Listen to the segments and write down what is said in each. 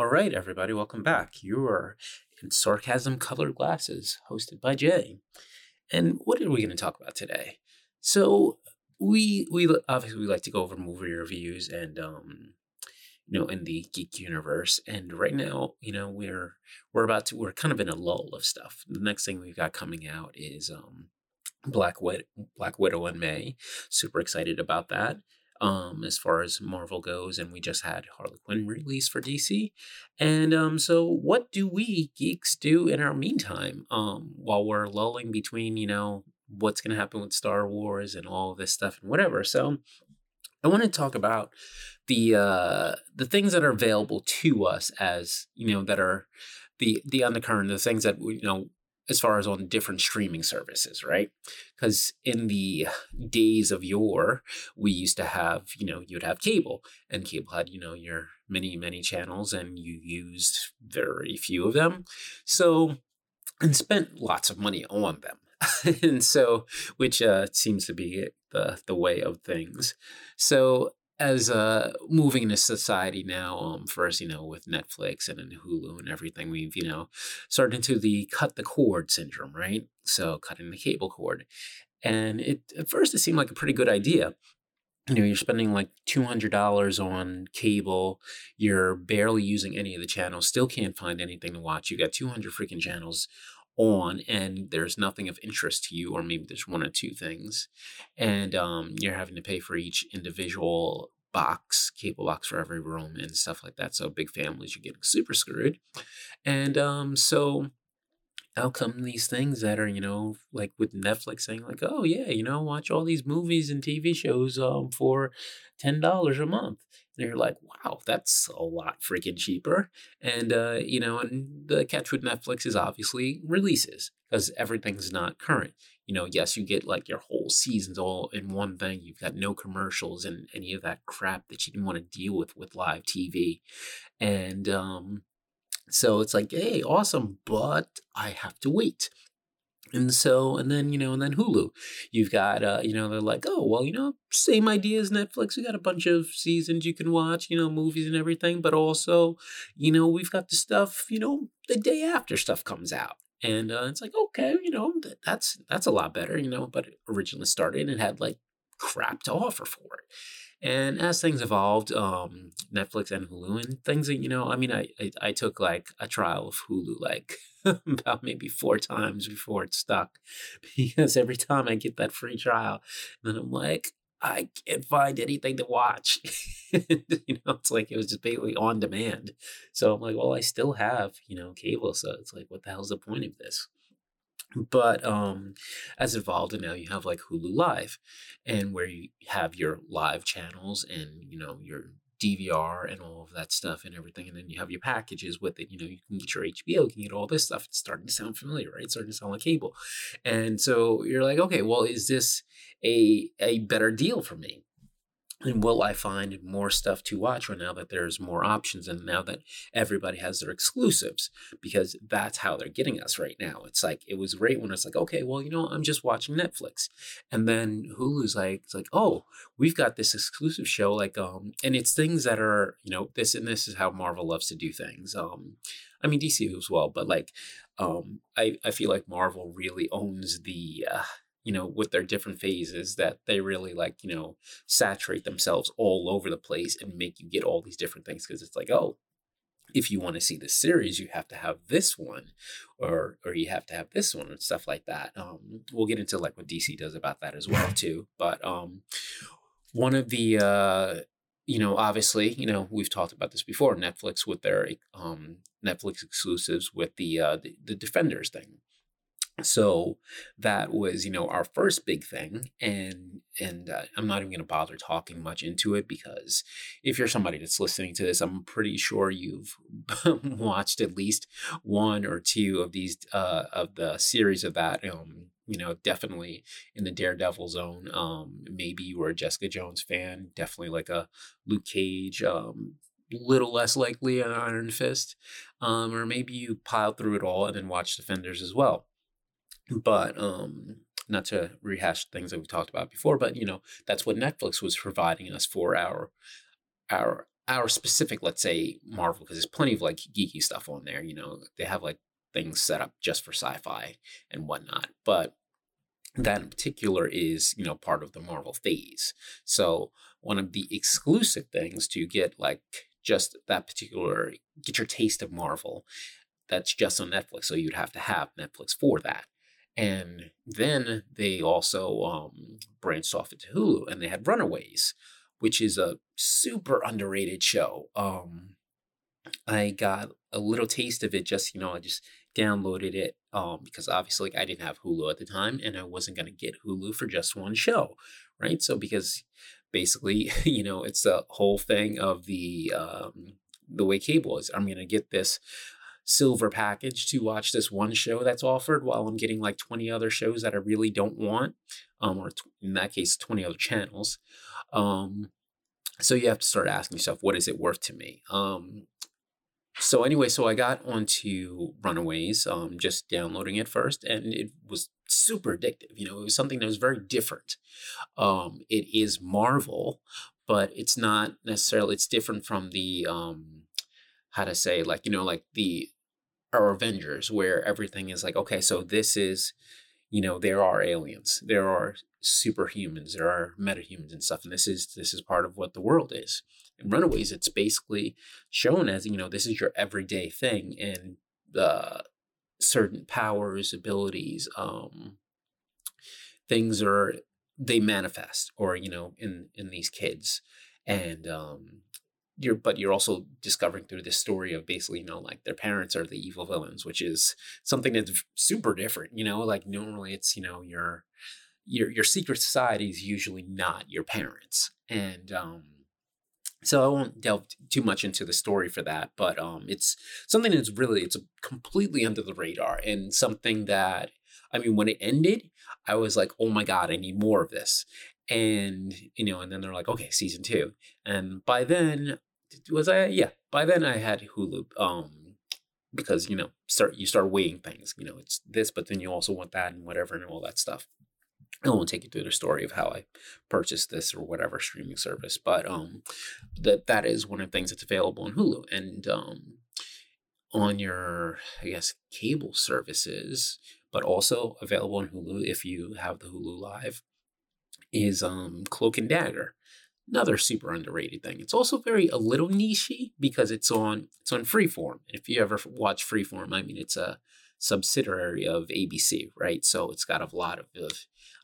All right, everybody, welcome back. You are in Sarcasm Colored Glasses, hosted by Jay. And what are we going to talk about today? So we we obviously we like to go over movie reviews and um you know in the geek universe and right now you know we're we're about to we're kind of in a lull of stuff the next thing we've got coming out is um black Wid- black widow in may super excited about that um, as far as Marvel goes, and we just had Harley Quinn release for DC. And um, so, what do we geeks do in our meantime um, while we're lulling between, you know, what's going to happen with Star Wars and all this stuff and whatever? So, I want to talk about the uh, the things that are available to us as you know that are the the undercurrent, the things that you know as far as on different streaming services, right? Because in the days of yore, we used to have, you know, you'd have cable, and cable had, you know, your many, many channels, and you used very few of them. So, and spent lots of money on them. and so, which uh, seems to be the the way of things. So as uh moving into society now um first you know with netflix and then hulu and everything we've you know started into the cut the cord syndrome right? So cutting the cable cord. And it at first it seemed like a pretty good idea. You know you're spending like $200 on cable you're barely using any of the channels still can't find anything to watch you got 200 freaking channels on and there's nothing of interest to you or maybe there's one or two things and um, you're having to pay for each individual box cable box for every room and stuff like that so big families you're getting super screwed and um, so out come these things that are you know like with netflix saying like oh yeah you know watch all these movies and tv shows um, for $10 a month and you're like, wow, that's a lot freaking cheaper. And, uh, you know, and the catch with Netflix is obviously releases because everything's not current. You know, yes, you get like your whole seasons all in one thing. You've got no commercials and any of that crap that you didn't want to deal with with live TV. And, um, so it's like, hey, awesome, but I have to wait. And so, and then, you know, and then Hulu. You've got, uh, you know, they're like, oh, well, you know, same idea as Netflix. We got a bunch of seasons you can watch, you know, movies and everything. But also, you know, we've got the stuff, you know, the day after stuff comes out. And uh, it's like, okay, you know, that's that's a lot better, you know, but it originally started and had like crap to offer for it. And as things evolved, um, Netflix and Hulu and things that, you know, I mean, I, I, I took like a trial of Hulu like about maybe four times before it stuck because every time I get that free trial, then I'm like, I can't find anything to watch. you know, it's like it was just basically on demand. So I'm like, well, I still have, you know, cable. So it's like, what the hell's the point of this? But um as evolved and now you have like hulu live and where you have your live channels and you know your dvr and all of that stuff and everything and then you have your packages with it you know you can get your hbo you can get all this stuff it's starting to sound familiar right? It's starting to sound like cable. And so you're like okay well is this a a better deal for me and will I find more stuff to watch right now that there's more options and now that everybody has their exclusives? Because that's how they're getting us right now. It's like it was great when it's like, okay, well, you know, I'm just watching Netflix. And then Hulu's like, it's like, oh, we've got this exclusive show, like, um, and it's things that are, you know, this and this is how Marvel loves to do things. Um, I mean DC as well, but like um I, I feel like Marvel really owns the uh you know, with their different phases that they really like, you know, saturate themselves all over the place and make you get all these different things because it's like, oh, if you want to see the series, you have to have this one, or or you have to have this one and stuff like that. Um, we'll get into like what DC does about that as well too. But um, one of the uh, you know, obviously, you know, we've talked about this before. Netflix with their um, Netflix exclusives with the uh, the, the Defenders thing so that was you know our first big thing and and uh, i'm not even going to bother talking much into it because if you're somebody that's listening to this i'm pretty sure you've watched at least one or two of these uh, of the series of that um you know definitely in the daredevil zone um maybe you were a jessica jones fan definitely like a luke cage um little less likely an iron fist um or maybe you piled through it all and then watched defenders as well but um not to rehash things that we've talked about before but you know that's what netflix was providing us for our our our specific, let's say Marvel, because there's plenty of like geeky stuff on there. You know, they have like things set up just for sci-fi and whatnot, but that in particular is you know part of the Marvel phase. So one of the exclusive things to get like just that particular get your taste of Marvel that's just on Netflix. So you'd have to have Netflix for that. And then they also um, branched off into Hulu and they had Runaways, which is a super underrated show. Um, I got a little taste of it just, you know, I just downloaded it um, because obviously I didn't have Hulu at the time and I wasn't going to get Hulu for just one show, right? So because basically, you know, it's the whole thing of the um, the way cable is. I'm going to get this silver package to watch this one show that's offered while I'm getting like 20 other shows that I really don't want, um, or in that case, 20 other channels. Um, so you have to start asking yourself, what is it worth to me? Um, so anyway, so I got onto Runaways, um, just downloading it first, and it was super addictive. You know, it was something that was very different. Um, it is Marvel, but it's not necessarily. It's different from the um, how to say like you know like the or Avengers, where everything is like, okay, so this is, you know, there are aliens, there are superhumans, there are metahumans and stuff, and this is this is part of what the world is. In Runaways, it's basically shown as you know this is your everyday thing, and the certain powers, abilities, um, things are they manifest, or you know, in in these kids, and um, you're but you're also discovering through this story of basically you know like their parents are the evil villains which is something that's super different you know? Like normally it's you know your your your secret society is usually not your parents and um so I won't delve too much into the story for that, but um, it's something that's really it's completely under the radar and something that I mean when it ended, I was like, oh my god, I need more of this, and you know, and then they're like, okay, season two, and by then was I yeah by then I had Hulu um because you know start you start weighing things you know it's this but then you also want that and whatever and all that stuff. I won't take you through the story of how I purchased this or whatever streaming service but um that that is one of the things that's available on Hulu. And um on your I guess cable services but also available on Hulu if you have the Hulu live is um Cloak and Dagger another super underrated thing. It's also very a little nichey because it's on it's on Freeform. If you ever watch Freeform, I mean it's a subsidiary of ABC, right? So it's got a lot of, of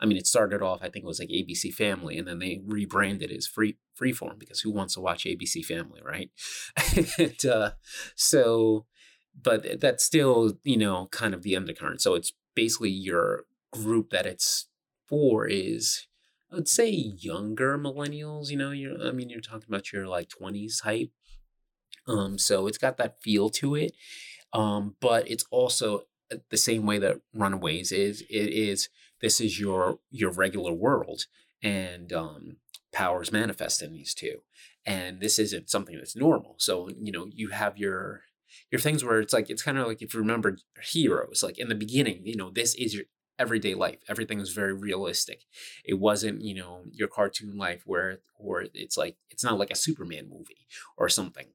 I mean, it started off I think it was like ABC Family, and then they rebranded as Free Freeform because who wants to watch ABC Family, right? and, uh, so, but that's still you know kind of the undercurrent. So it's basically your group that it's for is I would say younger millennials, you know, you're I mean you're talking about your like 20s type. Um so it's got that feel to it. Um but it's also uh, the same way that Runaways is it is this is your your regular world and um powers manifest in these two. And this isn't something that's normal. So, you know, you have your your things where it's like it's kind of like if you remember heroes like in the beginning you know this is your everyday life. Everything was very realistic. It wasn't, you know, your cartoon life where or it's like it's not like a Superman movie or something.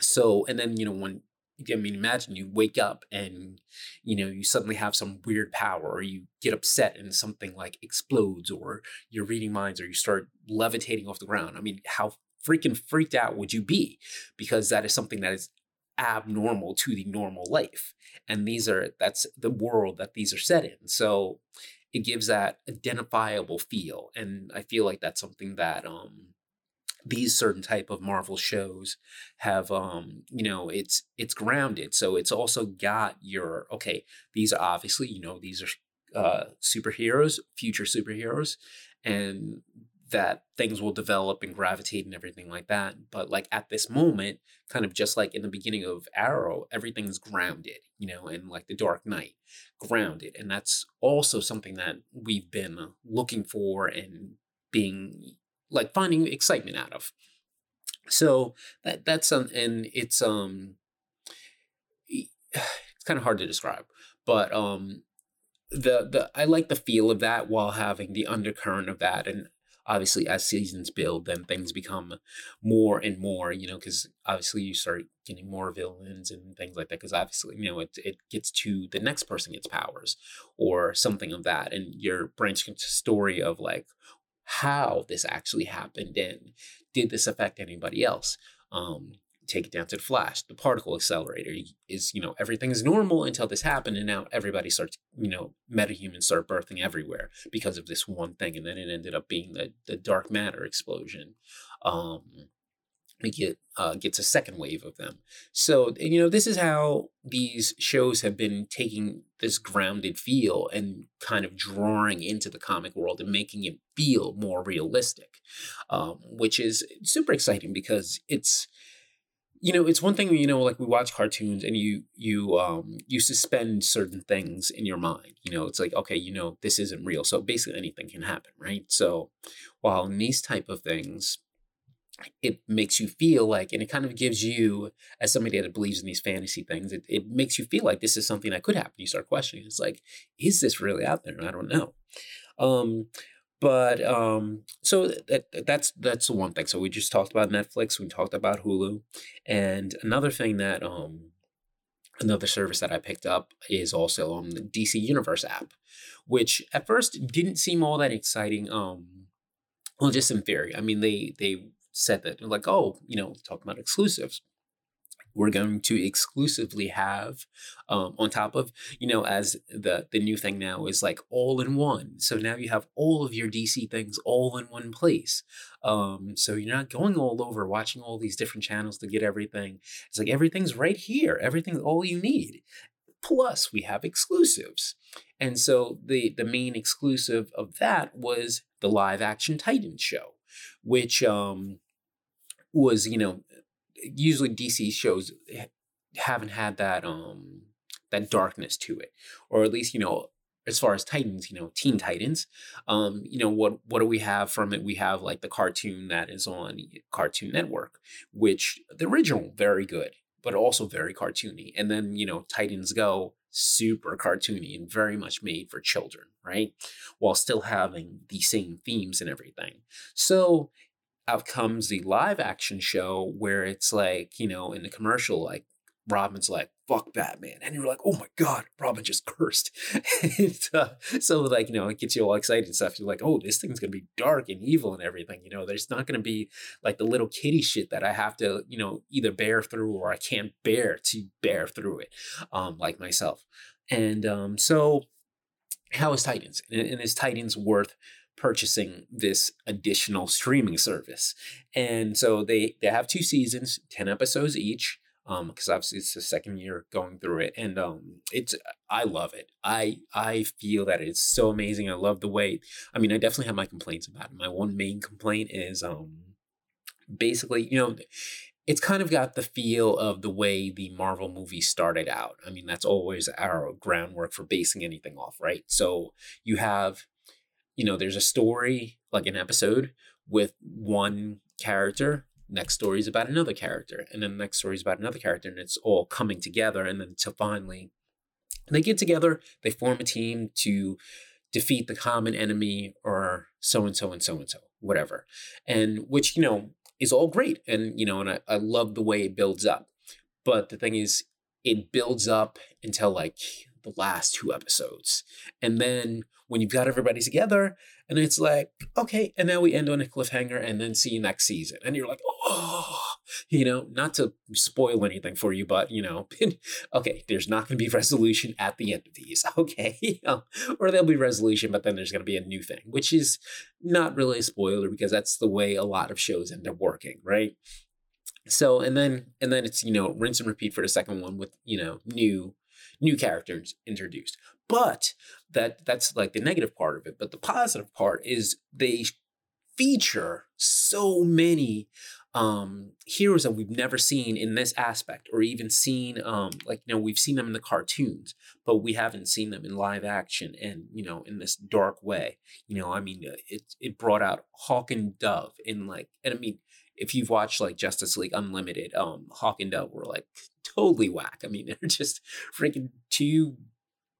So, and then, you know, when I mean, imagine you wake up and you know you suddenly have some weird power, or you get upset and something like explodes, or you're reading minds, or you start levitating off the ground. I mean, how freaking freaked out would you be? Because that is something that is abnormal to the normal life and these are that's the world that these are set in. So it gives that identifiable feel and i feel like that's something that um these certain type of marvel shows have um you know it's it's grounded. So it's also got your okay these are obviously you know these are uh superheroes future superheroes and that things will develop and gravitate and everything like that. But like at this moment, kind of just like in the beginning of Arrow, everything's grounded, you know, and like the Dark Knight, grounded. And that's also something that we've been looking for and being like finding excitement out of. So that that's um and it's um it's kind of hard to describe, but um the the I like the feel of that while having the undercurrent of that and obviously as seasons build then things become more and more you know because obviously you start getting more villains and things like that because obviously you know it, it gets to the next person gets powers or something of that and you're branching story of like how this actually happened and did this affect anybody else? Um take it down to the flash the particle accelerator is you know everything is normal until this happened and now everybody starts you know metahumans start birthing everywhere because of this one thing and then it ended up being the, the dark matter explosion um we get uh, gets a second wave of them. So you know this is how these shows have been taking this grounded feel and kind of drawing into the comic world and making it feel more realistic, um, which is super exciting because it's you know it's one thing you know like we watch cartoons and you you um you suspend certain things in your mind you know it's like okay you know this isn't real. So basically anything can happen right? So while in these type of things it makes you feel like and it kind of gives you as somebody that believes in these fantasy things it, it makes you feel like this is something that could happen. You start questioning it's like is this really out there? I don't know. Um but um, so that, that's that's the one thing. So we just talked about Netflix. We talked about Hulu, and another thing that um, another service that I picked up is also on the DC Universe app, which at first didn't seem all that exciting. Um, well, just in theory. I mean, they they said that like, oh, you know, talking about exclusives we're going to exclusively have um, on top of you know as the the new thing now is like all in one. So now you have all of your dc things all in one place. Um, so you're not going all over watching all these different channels to get everything. It's like everything's right here. Everything's all you need. Plus we have exclusives. And so the the main exclusive of that was the live action titans show which um was you know usually DC shows haven't had that um that darkness to it, or at least you know as far as Titans, you know, Teen Titans, um, you know, what what do we have from it? We have like the cartoon that is on Cartoon Network, which the original very good, but also very cartoony. And then, you know, Titans Go, super cartoony and very much made for children, right? While still having the same themes and everything. So out comes the live action show where it's like, you know, in the commercial, like Robin's like, fuck Batman. And you're like, oh my God, Robin just cursed. and, uh, so, like, you know, it gets you all excited and stuff. You're like, oh, this thing's going to be dark and evil and everything. You know, there's not going to be like the little kitty shit that I have to, you know, either bear through or I can't bear to bear through it, um, like myself. And um, so, how is Titans? And, is Titans worth purchasing this additional streaming service. And so they they have two seasons, 10 episodes each. Um, because obviously it's the second year going through it. And um it's I love it. I I feel that it's so amazing. I love the way I mean I definitely have my complaints about it. My one main complaint is um basically, you know, it's kind of got the feel of the way the Marvel movie started out. I mean, that's always our groundwork for basing anything off, right? So you have you know, there's a story, like an episode with one character. Next story is about another character, and then the next story is about another character, and it's all coming together. And then to finally, they get together, they form a team to defeat the common enemy or so and so and so and so, whatever. And which, you know, is all great. And, you know, and I, I love the way it builds up. But the thing is, it builds up until like the last two episodes. And then when you've got everybody together, and it's like, okay, and now we end on a cliffhanger and then see you next season. And you're like, oh, you know, not to spoil anything for you, but, you know, okay, there's not going to be resolution at the end of these, okay? or there'll be resolution, but then there's going to be a new thing, which is not really a spoiler because that's the way a lot of shows end up working, right? So, and then, and then it's, you know, rinse and repeat for the second one with, you know, new new characters introduced. But that that's like the negative part of it. But the positive part is they feature so many um heroes that we've never seen in this aspect or even seen um like you know we've seen them in the cartoons but we haven't seen them in live action and you know in this dark way you know i mean uh, it it brought out hawk and dove in like and i mean if you've watched like justice league unlimited um hawk and dove were like totally whack. I mean, they're just freaking two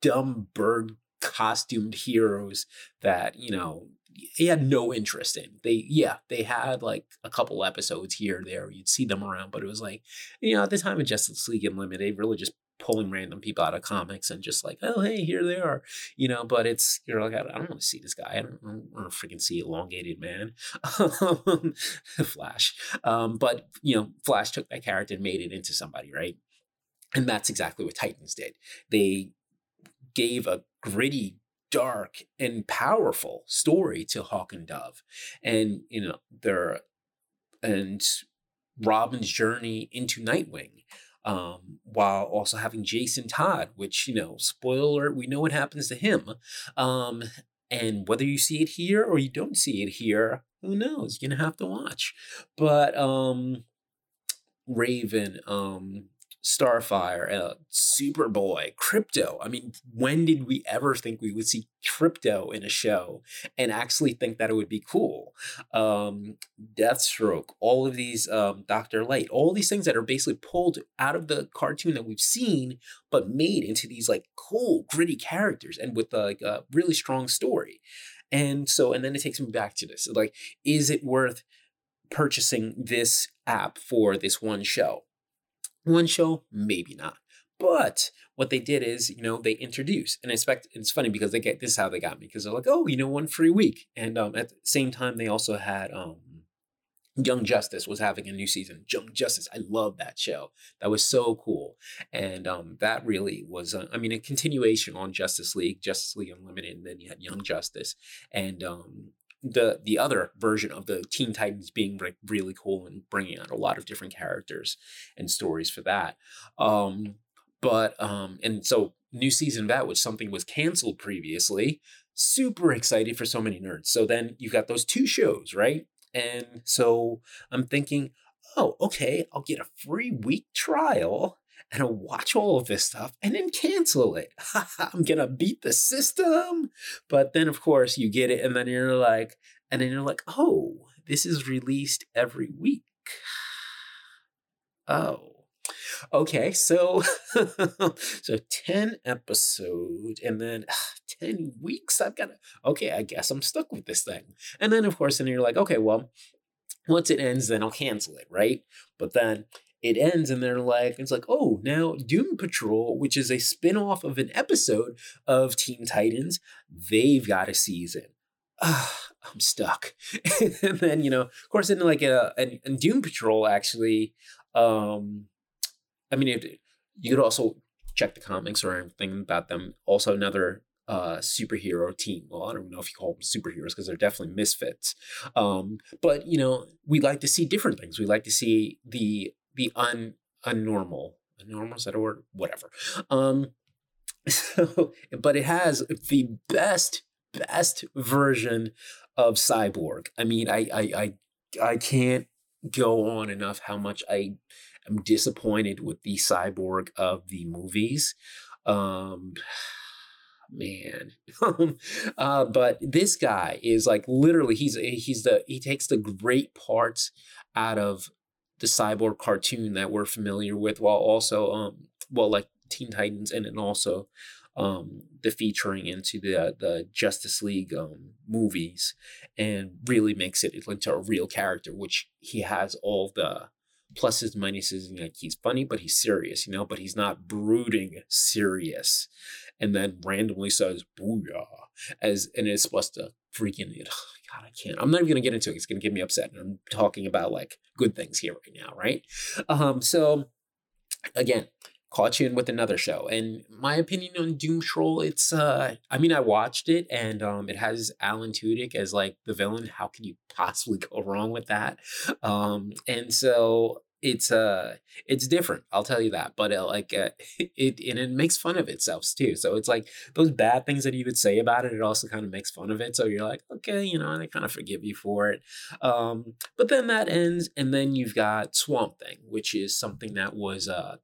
dumb bird costumed heroes that you know he had no interest in. They yeah, they had like a couple episodes here or there. You'd see them around, but it was like, you know, at the time of Justice League Unlimited, they really just pulling random people out of comics and just like, oh hey, here they are, you know. But it's you're like, I don't, want to see this guy. I don't, want to freaking see elongated man, Flash. Um, but you know, Flash took that character and made it into somebody, right? And that's exactly what Titans did. They gave a gritty dark and powerful story to Hawk and Dove. And, you know, their and Robin's journey into Nightwing, um, while also having Jason Todd, which, you know, spoiler, we know what happens to him. Um, and whether you see it here or you don't see it here, who knows? You're gonna have to watch. But um Raven, um, Starfire, uh, Superboy, Krypto. I mean, when did we ever think we would see Krypto in a show and actually think that it would be cool? Um, Deathstroke, all of these, um, Doctor Light, all these things that are basically pulled out of the cartoon that we've seen, but made into these like cool, gritty characters and with like a really strong story. And so, and then it takes me back to this like, is it worth purchasing this app for this one show? One show, maybe not. But what they did is, you know, they introduce, and I expect it's funny because they get this is how they got me because they're like, oh, you know, one free week, and um, at the same time they also had um, Young Justice was having a new season. Young Justice, I love that show. That was so cool, and um, that really was, I mean, a continuation on Justice League, Justice League Unlimited, and then you had Young Justice, and um, the the other version of the Teen Titans being like really cool and bringing out a lot of different characters and stories for that. Um, but um, and so new season of that, which something was canceled previously, super excited for so many nerds. So then you've got those two shows, right? And so I'm thinking, oh, okay, I'll get a free week trial and I'll watch all of this stuff and then cancel it. I'm gonna beat the system. But then of course you get it, and then you're like, and then you're like, oh, this is released every week. Oh. Okay, so so 10 episode and then uh, 10 weeks. I've got to okay, I guess I'm stuck with this thing. And then of course, and you're like, okay, well, once it ends, then I'll cancel it, right? But then it ends and they're like, it's like, oh, now Doom Patrol, which is a spin-off of an episode of Teen Titans, they've got a season. Ah, I'm stuck. and then, you know, of course, in like a, a, a Doom Patrol, actually, um, I mean, you could also check the comics or anything about them. Also, another uh, superhero team. Well, I don't know if you call them superheroes because they're definitely misfits. Um, but you know, we like to see different things. We like to see the the un unnormal. Unnormal is that a word? Whatever. Um so but it has the best, best version of Cyborg. I mean, I I I I can't go on enough how much I am disappointed with the cyborg of the movies. Um man uh, but this guy is like literally he's he's the he takes the great parts out of the cyborg cartoon that we're familiar with, while also um well like Teen Titans and then also um the featuring into the the Justice League um movies and really makes it into a real character, which he has all the pluses minuses and like he's funny but he's serious you know but he's not brooding serious. And then randomly says booyah as and it's supposed to freaking God, I can't. I'm not even gonna get into it. It's gonna get me upset. And I'm talking about like good things here right now, right? Um, so again, caught you in with another show. And my opinion on Doom Patrol, it's uh I mean I watched it and um it has Alan Tudyk as like the villain. How can you possibly go wrong with that? Um and so it's uh it's different i'll tell you that but uh, like uh, it and it makes fun of itself too so it's like those bad things that you would say about it it also kind of makes fun of it so you're like okay you know and i kind of forgive you for it. Um but then that ends and then you've got swamp thing which is something that was uh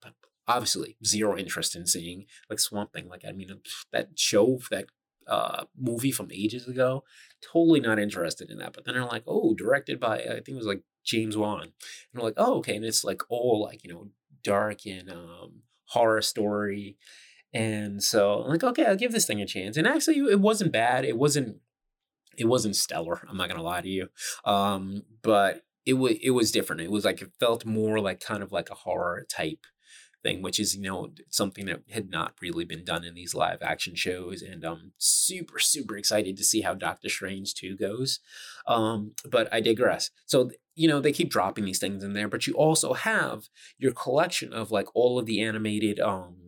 obviously zero interest in seeing like swamp thing like i mean that show that uh movie from ages ago totally not interested in that but then they're like oh directed by i think it was like James Wan. And we're like, oh, okay. And it's like all like, you know, dark and um, horror story. And so I'm like, okay, I'll give this thing a chance. And actually, it wasn't bad. It wasn't it wasn't stellar. I'm not gonna lie to you, um, but it was it was different. It was like it felt more like kind of like a horror type thing, which is you know something that had not really been done in these live action shows. And I'm super super excited to see how Doctor Strange two goes. Um, but I digress. So you know they keep dropping these things in there, but you also have your collection of like all of the animated um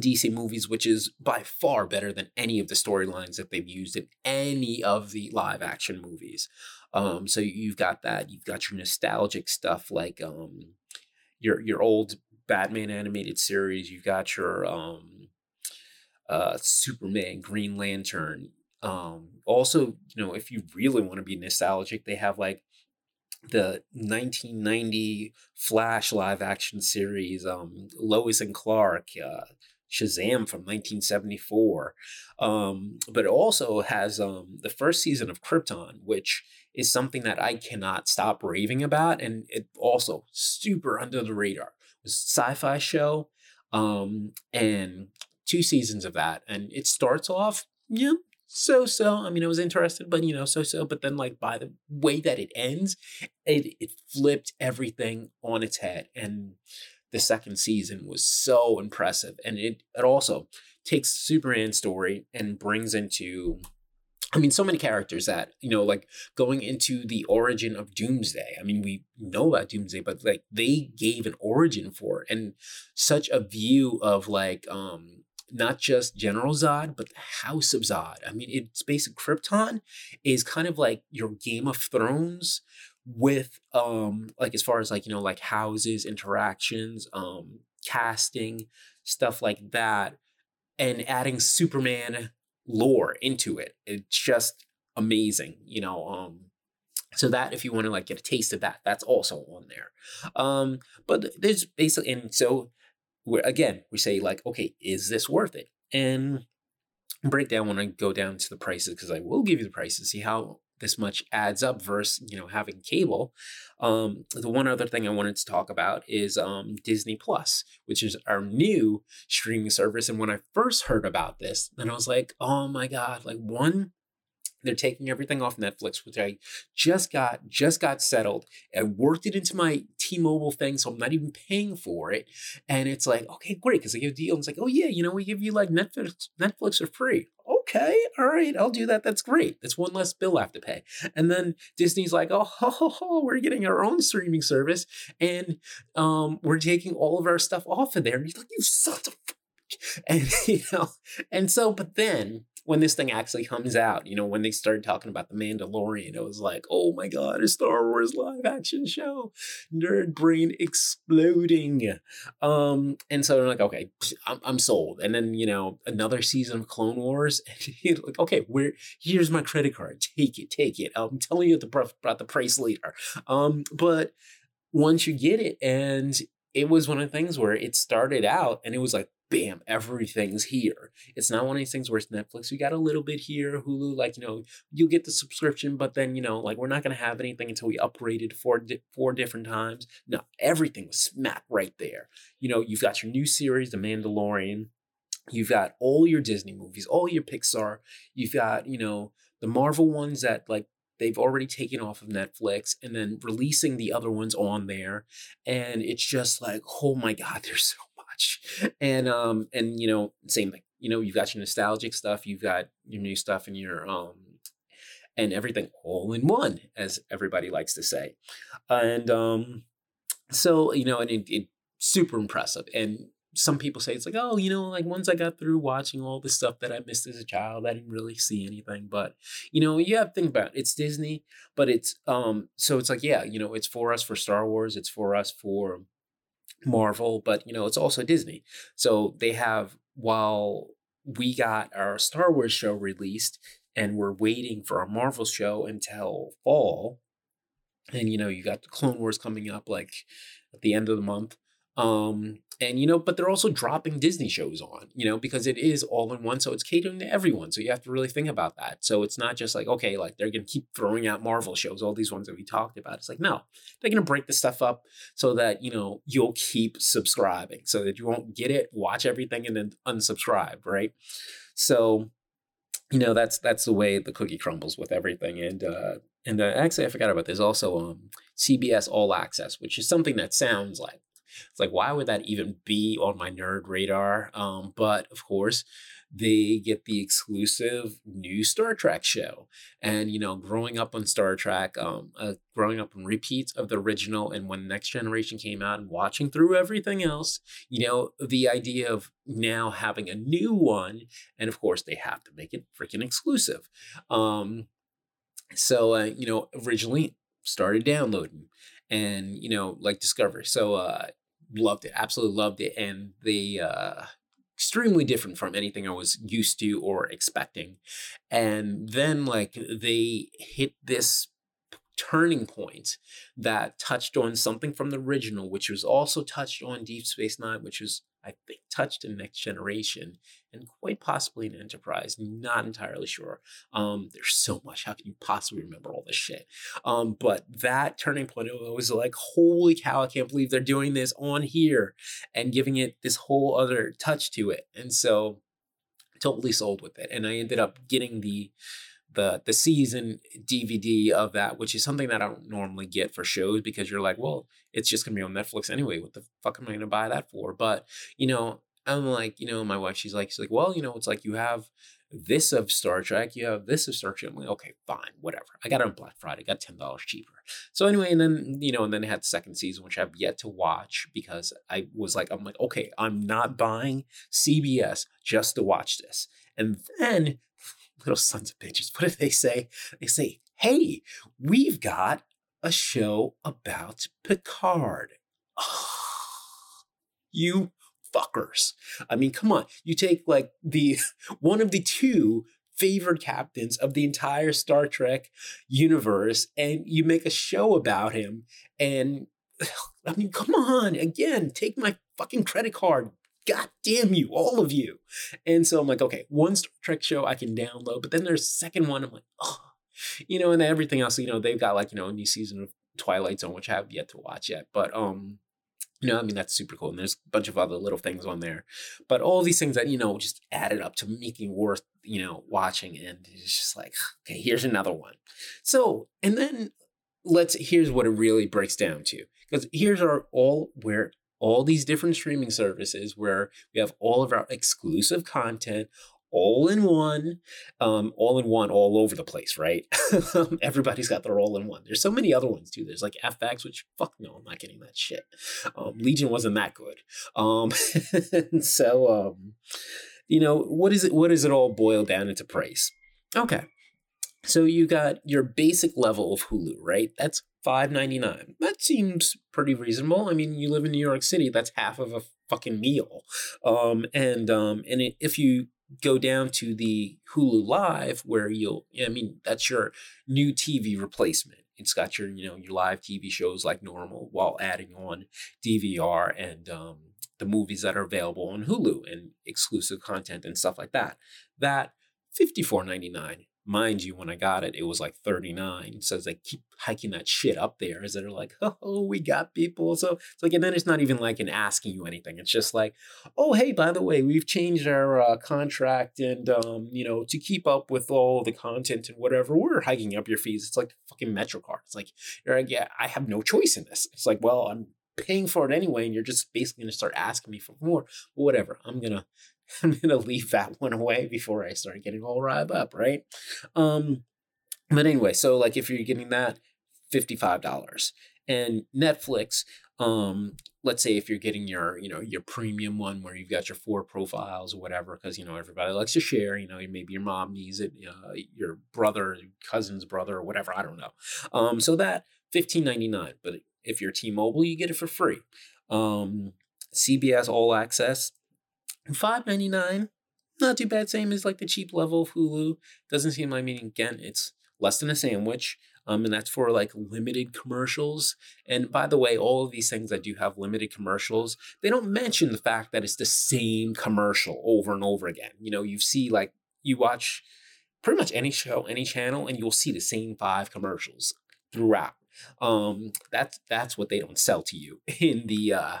DC movies, which is by far better than any of the storylines that they've used in any of the live action movies. Um, so you've got that. You've got your nostalgic stuff like um, your your old Batman animated series. You've got your um, uh, Superman, Green Lantern. Um, also, you know, if you really want to be nostalgic, they have like the 1990 Flash live action series, um, Lois and Clark, uh, Shazam from 1974. Um, but it also has um, the first season of Krypton, which is something that I cannot stop raving about. And it also super under the radar. Was sci-fi show um, and two seasons of that. And it starts off, yeah, so so. I mean, I was interested, but you know, so so. But then, like by the way that it ends, it it flipped everything on its head, and the second season was so impressive. And it, it also takes Superman's story and brings into I mean, so many characters that, you know, like going into the origin of Doomsday. I mean, we know about Doomsday, but like they gave an origin for it and such a view of like, um, not just General Zod, but the House of Zod. I mean, it's basic Krypton is kind of like your Game of Thrones with um like as far as like you know like houses interactions um casting stuff like that and adding superman lore into it it's just amazing you know um so that if you want to like get a taste of that that's also on there um but there's basically and so we're again we say like okay is this worth it? And break down when i go down to the prices because i will give you the prices see how this much adds up versus you know having cable. Um, the one other thing i wanted to talk about is um, disney plus which is our new streaming service and when i first heard about this then i was like oh my god like one they're taking everything off Netflix, which I just got just got settled. I worked it into my T-Mobile thing, so I'm not even paying for it. And it's like, okay, great, because they give a deal. And it's like, oh yeah, you know, we give you like Netflix, Netflix for free. Okay, all right, I'll do that. That's great. That's one less bill I have to pay. And then Disney's like, oh, ho, ho, ho, we're getting our own streaming service, and um, we're taking all of our stuff off of there. And he's like, you sons of and you know, and so, but then when this thing actually comes out, you know, when they started talking about the Mandalorian, it was like, oh my god, a Star Wars live action show, nerd brain exploding. Um, and so I'm like, okay, I'm, I'm sold. And then you know, another season of Clone Wars, and like, okay, where here's my credit card, take it, take it. I'm telling you about the price later. Um, but once you get it, and it was one of the things where it started out and it was like bam, everything's here. It's not one of these things where it's Netflix. You got a little bit here, Hulu, like, you know, you get the subscription, but then, you know, like we're not going to have anything until we upgraded four, di- four different times. No, everything was smack right there. You know, you've got your new series, The Mandalorian. You've got all your Disney movies, all your Pixar. You've got, you know, the Marvel ones that like they've already taken off of Netflix and then releasing the other ones on there. And it's just like, oh my God, there's so much. And um, and you know, same thing. You know, you've got your nostalgic stuff, you've got your new stuff and your um and everything all in one, as everybody likes to say. And um, so, you know, and it, it super impressive. And some people say it's like, oh, you know, like once I got through watching all the stuff that I missed as a child, I didn't really see anything. But you know, you have to think about it. it's Disney, but it's um, so it's like, yeah, you know, it's for us for Star Wars, it's for us for Marvel, but you know, it's also Disney. So they have while we got our Star Wars show released and we're waiting for our Marvel show until fall. And you know, you got the Clone Wars coming up like at the end of the month. Um, and you know but they're also dropping disney shows on you know because it is all in one so it's catering to everyone so you have to really think about that. So it's not just like okay like they're going to keep throwing out marvel shows all these ones that we talked about. It's like no they're going to break the stuff up so that you know you'll keep subscribing so that you won't get it watch everything and then unsubscribe right? So you know that's that's the way the cookie crumbles with everything and uh and uh, actually i forgot about this also um cbs all access which is something that sounds like it's like, why would that even be on my nerd radar? Um, but of course, they get the exclusive new Star Trek show. And, you know, growing up on Star Trek, um, uh, growing up on repeats of the original, and when Next Generation came out and watching through everything else, you know, the idea of now having a new one, and of course, they have to make it freaking exclusive. Um, so, uh, you know, originally started downloading and, you know, like Discovery. So, uh, loved it, absolutely loved it, and they uh, extremely different from anything I was used to or expecting. And then like they hit this turning point that touched on something from the original, which was also touched on Deep Space Nine, which was I think touched in Next Generation and quite possibly an Enterprise. Not entirely sure. Um, there's so much. How can you possibly remember all this shit? Um, but that turning point, it was like, holy cow! I can't believe they're doing this on here and giving it this whole other touch to it. And so, totally sold with it. And I ended up getting the the the season DVD of that, which is something that I don't normally get for shows because you're like, well, it's just gonna be on Netflix anyway. What the fuck am I gonna buy that for? But you know, I'm like, you know, my wife, she's like, she's like, well, you know, it's like you have this of Star Trek, you have this of Star Trek. I'm like, okay, fine, whatever. I got it on Black Friday, got ten dollars cheaper. So anyway, and then you know, and then it had the second season, which I've yet to watch because I was like, I'm like, okay, I'm not buying CBS just to watch this. And then little sons of bitches. What do they say? They say, hey, we've got a show about Picard. you fuckers. I mean, come on. You take like the one of the two favored captains of the entire Star Trek universe and you make a show about him and I mean, come on, again, take my fucking credit card, God damn you, all of you. And so I'm like, okay, one Star Trek show I can download, but then there's a second one. I'm like, oh, you know, and everything else, you know, they've got like, you know, a new season of Twilight Zone, which I have yet to watch yet. But um, you know, I mean, that's super cool. And there's a bunch of other little things on there. But all these things that, you know, just added up to making worth, you know, watching. And it's just like, okay, here's another one. So, and then let's, here's what it really breaks down to. Because here's our all where all these different streaming services where we have all of our exclusive content all in one, um, all in one, all over the place, right? Everybody's got their all in one. There's so many other ones too. There's like FX, which fuck no, I'm not getting that shit. Um, Legion wasn't that good. Um, so, um, you know, what is it? What does it all boil down into price? Okay, so you got your basic level of Hulu, right? That's five ninety nine. That seems pretty reasonable. I mean, you live in New York City. That's half of a fucking meal. Um, and um, and if you go down to the Hulu Live, where you'll, I mean, that's your new TV replacement. It's got your, you know, your live TV shows like normal, while adding on DVR and um, the movies that are available on Hulu and exclusive content and stuff like that. That fifty four ninety nine mind you, when I got it, it was like 39. So it's like keep hiking that shit up there as they're like, oh, we got people. So it's like, and then it's not even like an asking you anything. It's just like, oh, hey, by the way, we've changed our uh, contract and, um, you know, to keep up with all the content and whatever, we're hiking up your fees. It's like fucking MetroCard. It's like, you're like, yeah, I have no choice in this. It's like, well, I'm paying for it anyway, and you're just basically going to start asking me for more. Whatever, I'm going to I'm gonna leave that one away before I start getting all riled up, right? Um, but anyway, so like if you're getting that, fifty-five dollars. And Netflix, um, let's say if you're getting your, you know, your premium one where you've got your four profiles or whatever, because you know everybody likes to share. You know, maybe your mom needs it, uh, your brother, cousin's brother, or whatever. I don't know. Um, so that fifteen ninety nine. But if you're T-Mobile, you get it for free. Um, CBS All Access, Five ninety nine, not too bad. Same as like the cheap level of Hulu. Doesn't seem like I mean again, it's less than a sandwich. Um, and that's for like limited commercials. And by the way, all of these things that do have limited commercials, they don't mention the fact that it's the same commercial over and over again. You know, you see like you watch pretty much any show, any channel, and you'll see the same five commercials throughout. Um, that's that's what they don't sell to you in the uh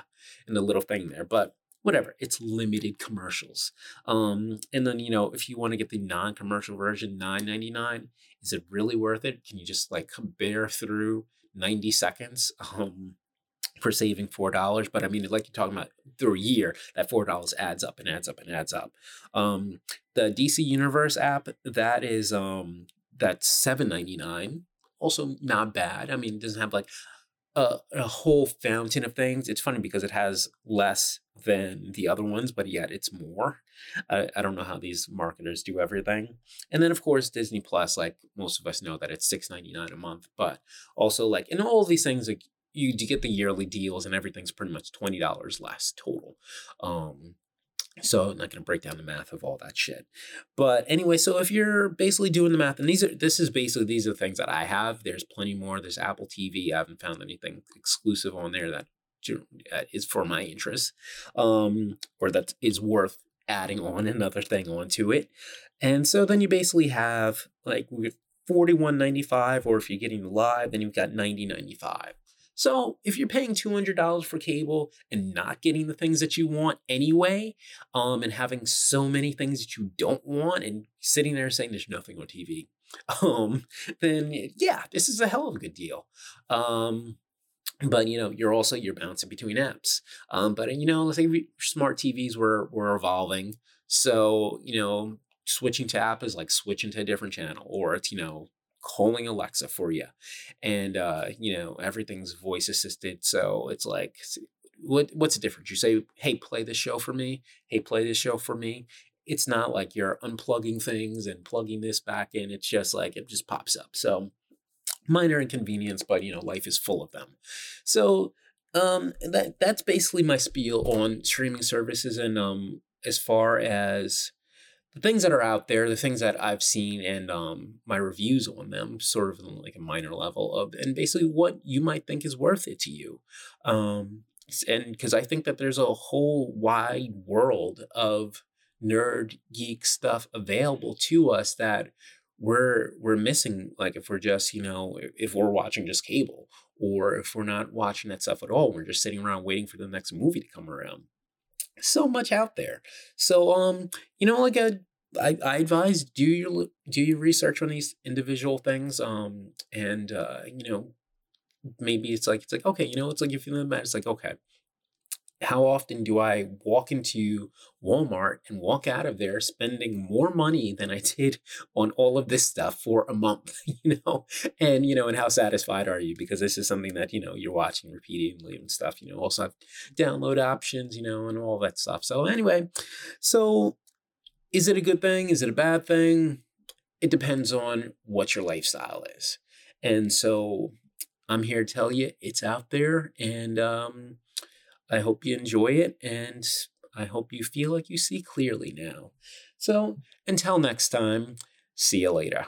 in the little thing there. But whatever, it's limited commercials. Um, and then you know, if you want to get the non-commercial version, nine ninety nine, is it really worth it? Can you just like bear through ninety seconds? Um, for saving four dollars. But I mean, like you're talking about through a year, that four dollars adds up and adds up and adds up. Um, the DC Universe app that is um that's seven ninety nine. Also not bad. I mean, it doesn't have like a, a whole fountain of things. It's funny because it has less than the other ones, but yet it's more. I, I don't know how these marketers do everything. And then of course Disney Plus, like most of us know that it's six ninety nine a month, but also like in all these things, like you get the yearly deals and everything's pretty much twenty dollars less total. Um, so I'm not going to break down the math of all that shit. But anyway, so if you're basically doing the math, and these are this is basically these are the things that I have. There's plenty more. There's Apple TV. I haven't found anything exclusive on there that uh, for my interest, um, or that is worth adding on another thing onto it. And so then you basically have like 41.95, or if you're getting live, then you've got 90.95. So if you're paying $200 for cable and not getting the things that you want anyway, um, and having so many things that you don't want and sitting there saying there's nothing on TV, um, then yeah, this is a hell of a good deal. Um, but you know you're also you're bouncing between apps um, but you know let's say smart tvs were were evolving so you know switching to app is like switching to a different channel or it's you know calling Alexa for you. And uh, you know, everything's voice assisted. So it's like what what's the difference? You say, hey, play this show for me. Hey, play this show for me. It's not like you're unplugging things and plugging this back in. It's just like it just pops up. So minor inconvenience, but you know, life is full of them. So um that that's basically my spiel on streaming services and um as far as the things that are out there, the things that I've seen and um, my reviews on them, sort of like a minor level of, and basically what you might think is worth it to you. Um, and because I think that there's a whole wide world of nerd geek stuff available to us that we're we're missing like if we're just you know if we're watching just cable or if we're not watching that stuff at all we're just sitting around waiting for the next movie to come around so much out there. So um, you know, like a, I, I advise do your do your research on these individual things. Um, and uh, you know, maybe it's like it's like okay, you know, it's like if you're feeling bad, it's like okay, how often do I walk into Walmart and walk out of there spending more money than I did on all of this stuff for a month, you know? And, you know, and how satisfied are you? Because this is something that, you know, you're watching repeatedly and stuff, you know, also have download options, you know, and all that stuff. So, anyway, so is it a good thing? Is it a bad thing? It depends on what your lifestyle is. And so I'm here to tell you it's out there and, um, I hope you enjoy it and I hope you feel like you see clearly now. So until next time, see you later.